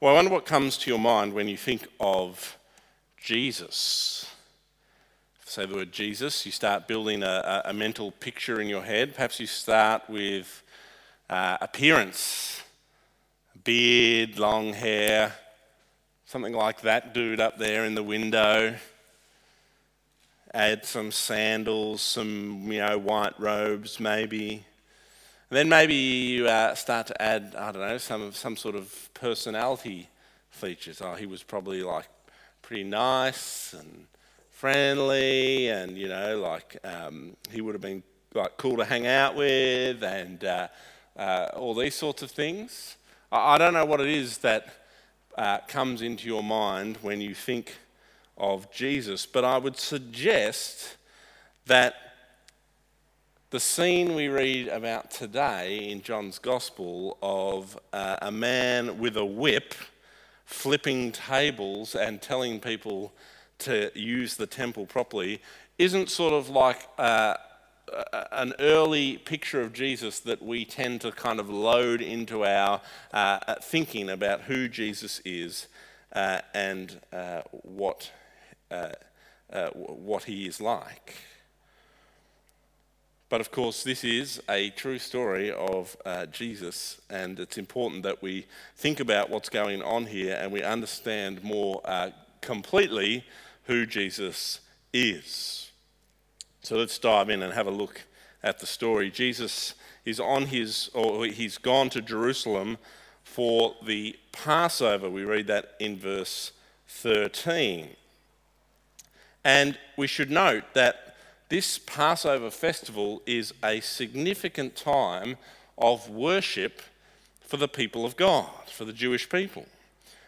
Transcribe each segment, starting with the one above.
Well, I wonder what comes to your mind when you think of Jesus. Say the word Jesus, you start building a, a, mental picture in your head. Perhaps you start with uh, appearance beard, long hair, something like that dude up there in the window. Add some sandals, some you know white robes, maybe. And then maybe you uh, start to add, I don't know, some, some sort of personality features. Oh, he was probably like pretty nice and friendly, and you know, like um, he would have been like cool to hang out with, and uh, uh, all these sorts of things. I, I, don't know what it is that uh, comes into your mind when you think of Jesus, but I would suggest that the scene we read about today in John's Gospel of uh, a man with a whip flipping tables and telling people to use the temple properly isn't sort of like uh, an early picture of Jesus that we tend to kind of load into our uh, thinking about who Jesus is uh, and uh, what, uh, what he is like. But of course, this is a true story of uh, Jesus, and it's important that we think about what's going on here and we understand more uh, completely who Jesus is. So let's dive in and have a look at the story. Jesus is on his, or he's gone to Jerusalem for the Passover. We read that in verse 13. And we should note that this Passover festival is a significant time of worship for the people of God, for the Jewish people.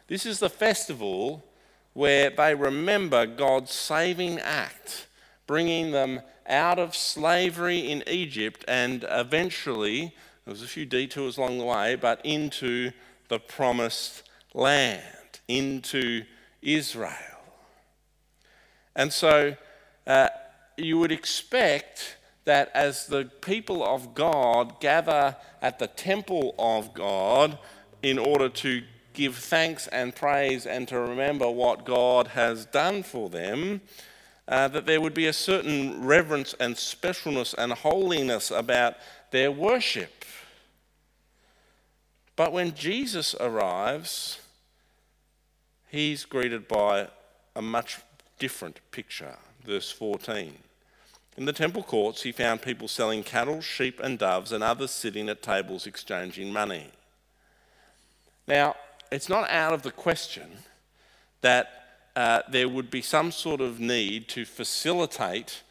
This is the festival where they remember God's saving act, bringing them out of slavery in Egypt and eventually, there was a few detours along the way, but into the promised land, into Israel. And so, uh, you would expect that as the people of God gather at the temple of God in order to give thanks and praise and to remember what God has done for them, uh, that there would be a certain reverence and specialness and holiness about their worship. But when Jesus arrives, he's greeted by a much different picture. Verse 14. In the temple courts, he found people selling cattle, sheep, and doves, and others sitting at tables exchanging money. Now, it's not out of the question that uh, there would be some sort of need to facilitate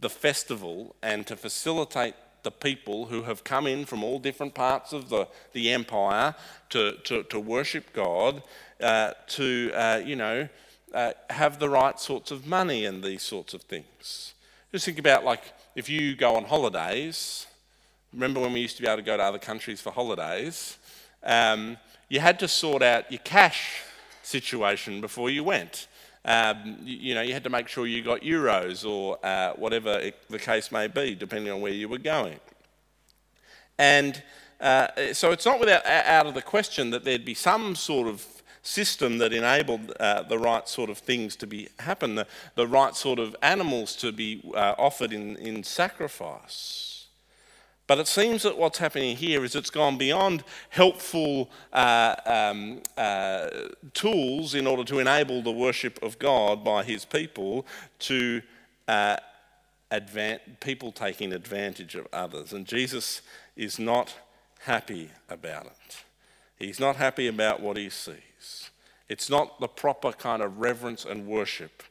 the festival and to facilitate the people who have come in from all different parts of the, the empire to, to, to worship God, uh, to, uh, you know, uh, have the right sorts of money and these sorts of things. Just think about like if you go on holidays. Remember when we used to be able to go to other countries for holidays? Um, you had to sort out your cash situation before you went. Um, you, you, know, you had to make sure you got euros or uh, whatever it, the case may be, depending on where you were going. And uh, so it's not without out of the question that there'd be some sort of system that enabled uh, the right sort of things to be happen, the, the right sort of animals to be uh, offered in, in sacrifice. But it seems that what's happening here is it's gone beyond helpful uh, um, uh, tools in order to enable the worship of God by his people to uh, people taking advantage of others. And Jesus is not happy about it. He's not happy about what he sees. It's not the proper kind of reverence and worship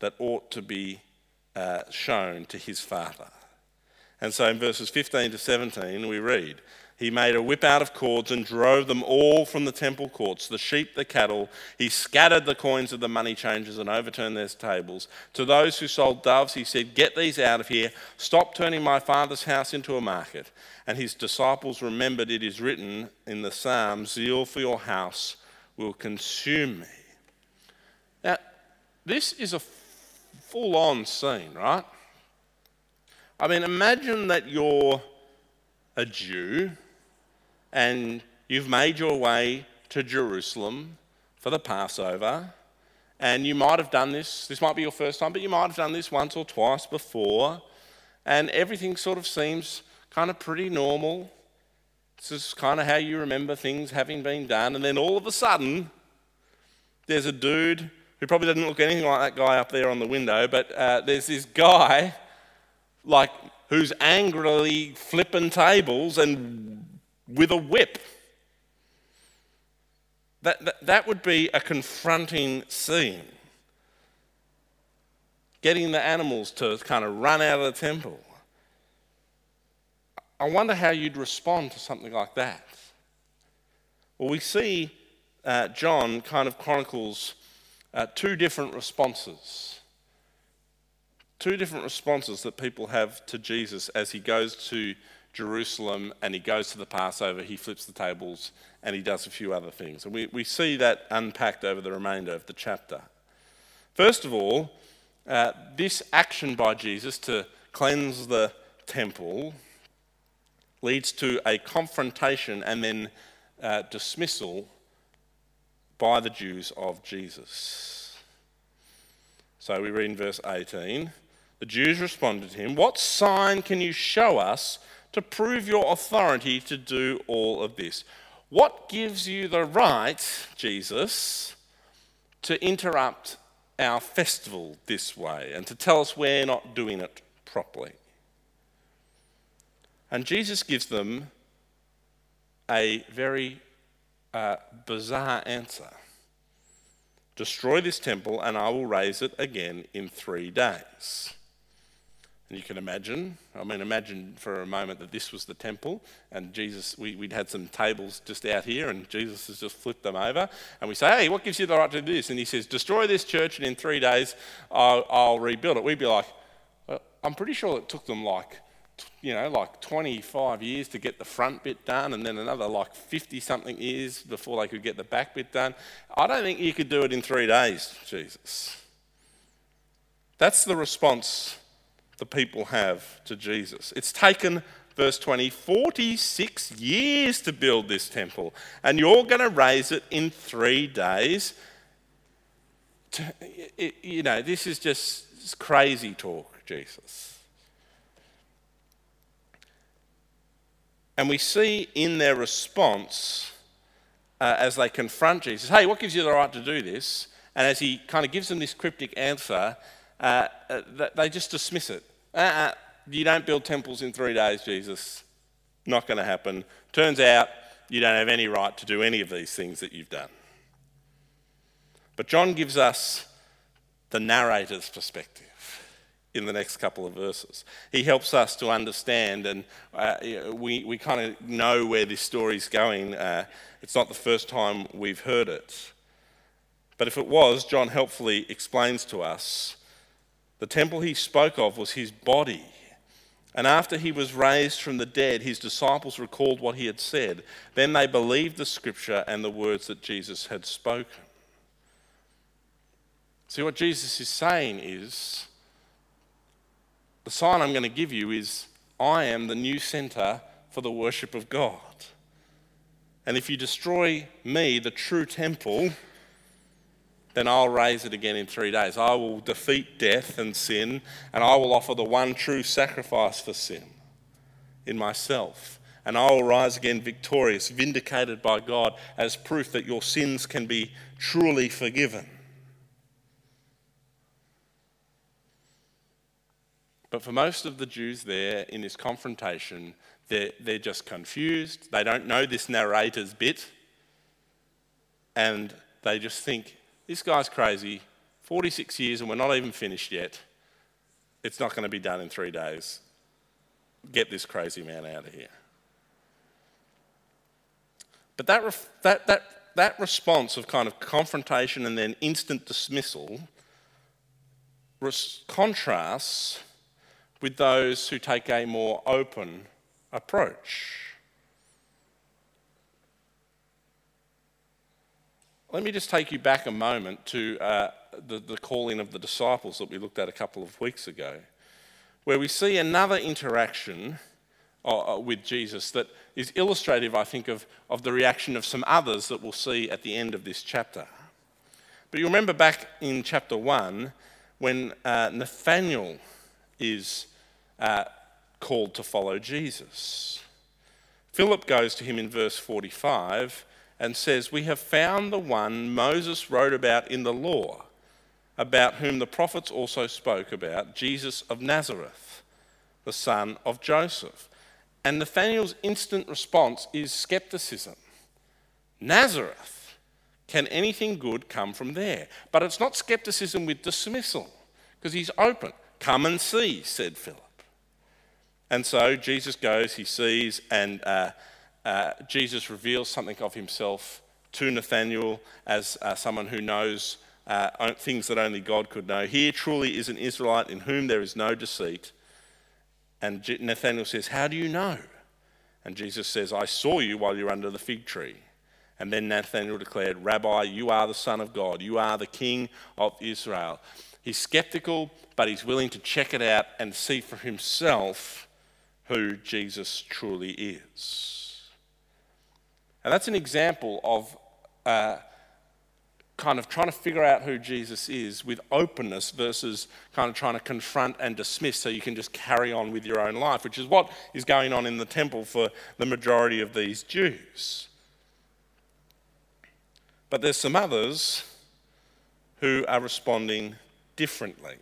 that ought to be uh, shown to his Father. And so in verses 15 to 17, we read, He made a whip out of cords and drove them all from the temple courts, the sheep, the cattle. He scattered the coins of the money changers and overturned their tables. To those who sold doves, he said, Get these out of here. Stop turning my father's house into a market. And his disciples remembered it is written in the Psalm, Zeal for your house will consume me. Now, this is a full on scene, right? I mean, imagine that you're a Jew and you've made your way to Jerusalem for the Passover. And you might have done this, this might be your first time, but you might have done this once or twice before. And everything sort of seems kind of pretty normal. This is kind of how you remember things having been done. And then all of a sudden, there's a dude who probably doesn't look anything like that guy up there on the window, but uh, there's this guy, like, who's angrily flipping tables and with a whip. That, that, that would be a confronting scene. Getting the animals to kind of run out of the temple. I wonder how you'd respond to something like that. Well, we see uh, John kind of chronicles uh, two different responses. Two different responses that people have to Jesus as he goes to Jerusalem and he goes to the Passover, he flips the tables, and he does a few other things. And we, we see that unpacked over the remainder of the chapter. First of all, uh, this action by Jesus to cleanse the temple leads to a confrontation and then uh, dismissal by the Jews of Jesus. So we read in verse 18 the Jews responded to him, What sign can you show us to prove your authority to do all of this? What gives you the right, Jesus, to interrupt our festival this way and to tell us we're not doing it properly? And Jesus gives them a very uh, bizarre answer Destroy this temple, and I will raise it again in three days. And you can imagine, I mean, imagine for a moment that this was the temple, and Jesus, we, would had some tables just out here, and Jesus has just flipped them over. And we say, Hey, what gives you the right to do this? And he says, Destroy this church, and in three days I'll, I'll rebuild it. We'd be like, uh, I'm pretty sure it took them like you know, like 25 years to get the front bit done, and then another like 50 something years before they could get the back bit done. I don't think you could do it in three days, Jesus. That's the response the people have to Jesus. It's taken, verse 20, 46 years to build this temple, and you're going to raise it in three days. You know, this is just crazy talk, Jesus. And we see in their response uh, as they confront Jesus, hey, what gives you the right to do this? And as he kind of gives them this cryptic answer, uh, uh, they just dismiss it. Uh-uh, you don't build temples in three days, Jesus. Not going to happen. Turns out you don't have any right to do any of these things that you've done. But John gives us the narrator's perspective in the next couple of verses. He helps us to understand, and uh, we, we kind of know where this story's going. Uh, it's not the first time we've heard it. But if it was, John helpfully explains to us the temple he spoke of was his body. And after he was raised from the dead, his disciples recalled what he had said. Then they believed the scripture and the words that Jesus had spoken. See, what Jesus is saying is the sign I'm going to give you is I am the new center for the worship of God. And if you destroy me, the true temple, then I'll raise it again in three days. I will defeat death and sin, and I will offer the one true sacrifice for sin in myself. And I will rise again victorious, vindicated by God as proof that your sins can be truly forgiven. But for most of the Jews there in this confrontation, they're, they're just confused. They don't know this narrator's bit. And they just think, this guy's crazy. 46 years and we're not even finished yet. It's not going to be done in three days. Get this crazy man out of here. But that, ref- that, that, that response of kind of confrontation and then instant dismissal res- contrasts with those who take a more open approach. Let me just take you back a moment to uh, the, the calling of the disciples that we looked at a couple of weeks ago, where we see another interaction uh, uh, with Jesus that is illustrative, I think, of, of the reaction of some others that we'll see at the end of this chapter. But you remember back in chapter 1 when uh, Nathanael is uh, called to follow Jesus. Philip goes to him in verse 45 and says, We have found the one Moses wrote about in the law, about whom the prophets also spoke about, Jesus of Nazareth, the son of Joseph. And Nathanael's instant response is skepticism. Nazareth, can anything good come from there? But it's not skepticism with dismissal, because he's open. Come and see, said Philip. And so Jesus goes, he sees, and uh, uh, Jesus reveals something of himself to Nathanael as uh, someone who knows uh, things that only God could know. Here truly is an Israelite in whom there is no deceit. And Nathanael says, How do you know? And Jesus says, I saw you while you were under the fig tree. And then Nathanael declared, Rabbi, you are the Son of God. You are the King of Israel. He's skeptical, but he's willing to check it out and see for himself who Jesus truly is. And that's an example of uh, kind of trying to figure out who Jesus is with openness versus kind of trying to confront and dismiss so you can just carry on with your own life, which is what is going on in the temple for the majority of these Jews. But there's some others who are responding differently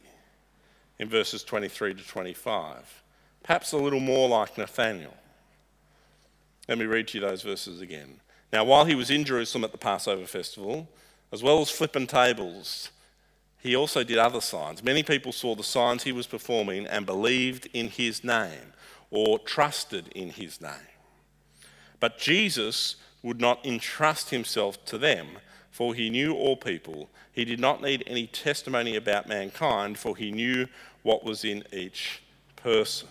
in verses 23 to 25 perhaps a little more like Nathanael. Let me read to you those verses again. Now, while he was in Jerusalem at the Passover festival, as well as flipping tables, he also did other signs. Many people saw the signs he was performing and believed in his name or trusted in his name. But Jesus would not entrust himself to them, for he knew all people. He did not need any testimony about mankind, for he knew what was in each person.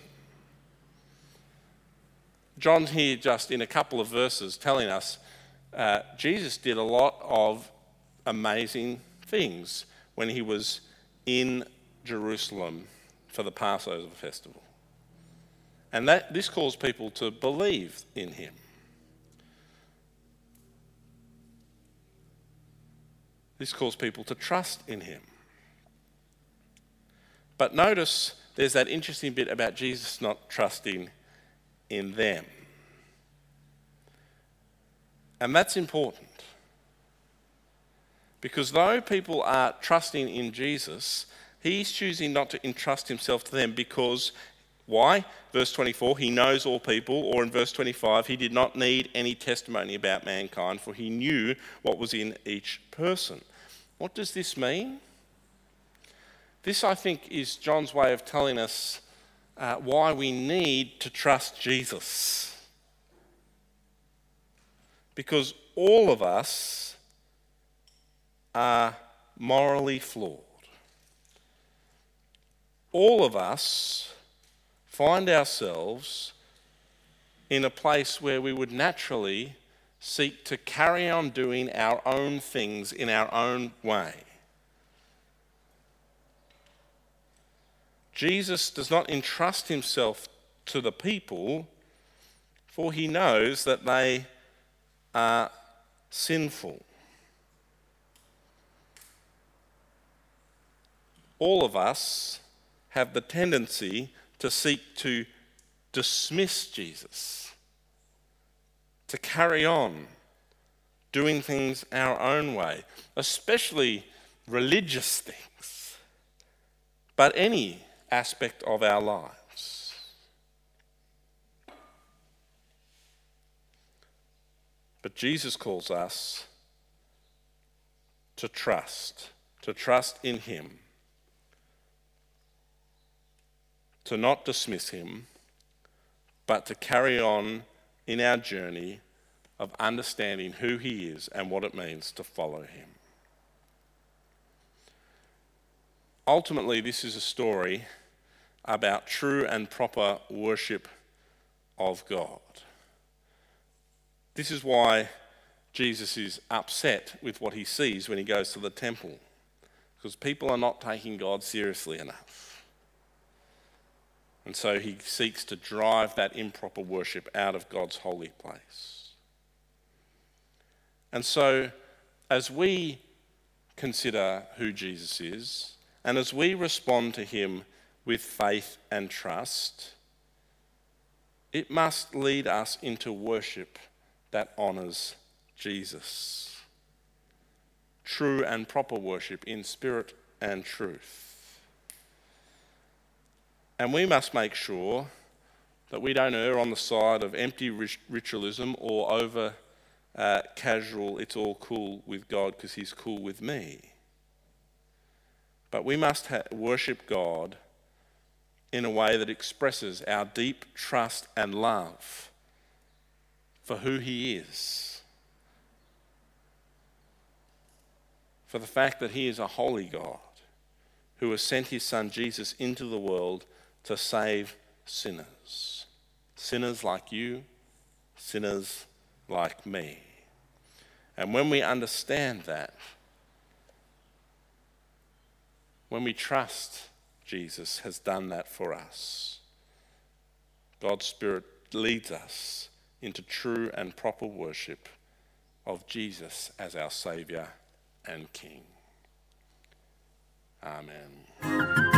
John's here just in a couple of verses telling us uh, Jesus did a lot of amazing things when he was in Jerusalem for the Passover festival. And that, this calls people to believe in him. This calls people to trust in him. But notice there's that interesting bit about Jesus not trusting in them. And that's important. Because though people are trusting in Jesus, he's choosing not to entrust himself to them because why? Verse 24, he knows all people, or in verse 25, he did not need any testimony about mankind, for he knew what was in each person. What does this mean? This, I think, is John's way of telling us uh, why we need to trust Jesus. Because all of us are morally flawed. All of us find ourselves in a place where we would naturally seek to carry on doing our own things in our own way. Jesus does not entrust himself to the people, for he knows that they are sinful. All of us have the tendency to seek to dismiss Jesus, to carry on doing things our own way, especially religious things, but any aspect of our lives. But Jesus calls us to trust, to trust in Him, to not dismiss Him, but to carry on in our journey of understanding who He is and what it means to follow Him. Ultimately, this is a story about true and proper worship of God. This is why Jesus is upset with what he sees when he goes to the temple, because people are not taking God seriously enough. And so he seeks to drive that improper worship out of God's holy place. And so, as we consider who Jesus is, and as we respond to him with faith and trust, it must lead us into worship that honours Jesus. True and proper worship in spirit and truth. And we must make sure that we don't err on the side of empty ritualism or over uh, casual, it's all cool with God because He's cool with me. But we must ha- worship God in a way that expresses our deep trust and love for who He is, for the fact that He is a holy God who has sent His Son Jesus into the world to save sinners. Sinners like you, sinners like me. And when we understand that, when we trust Jesus has done that for us, God's Spirit leads us into true and proper worship of Jesus as our Saviour and King. Amen.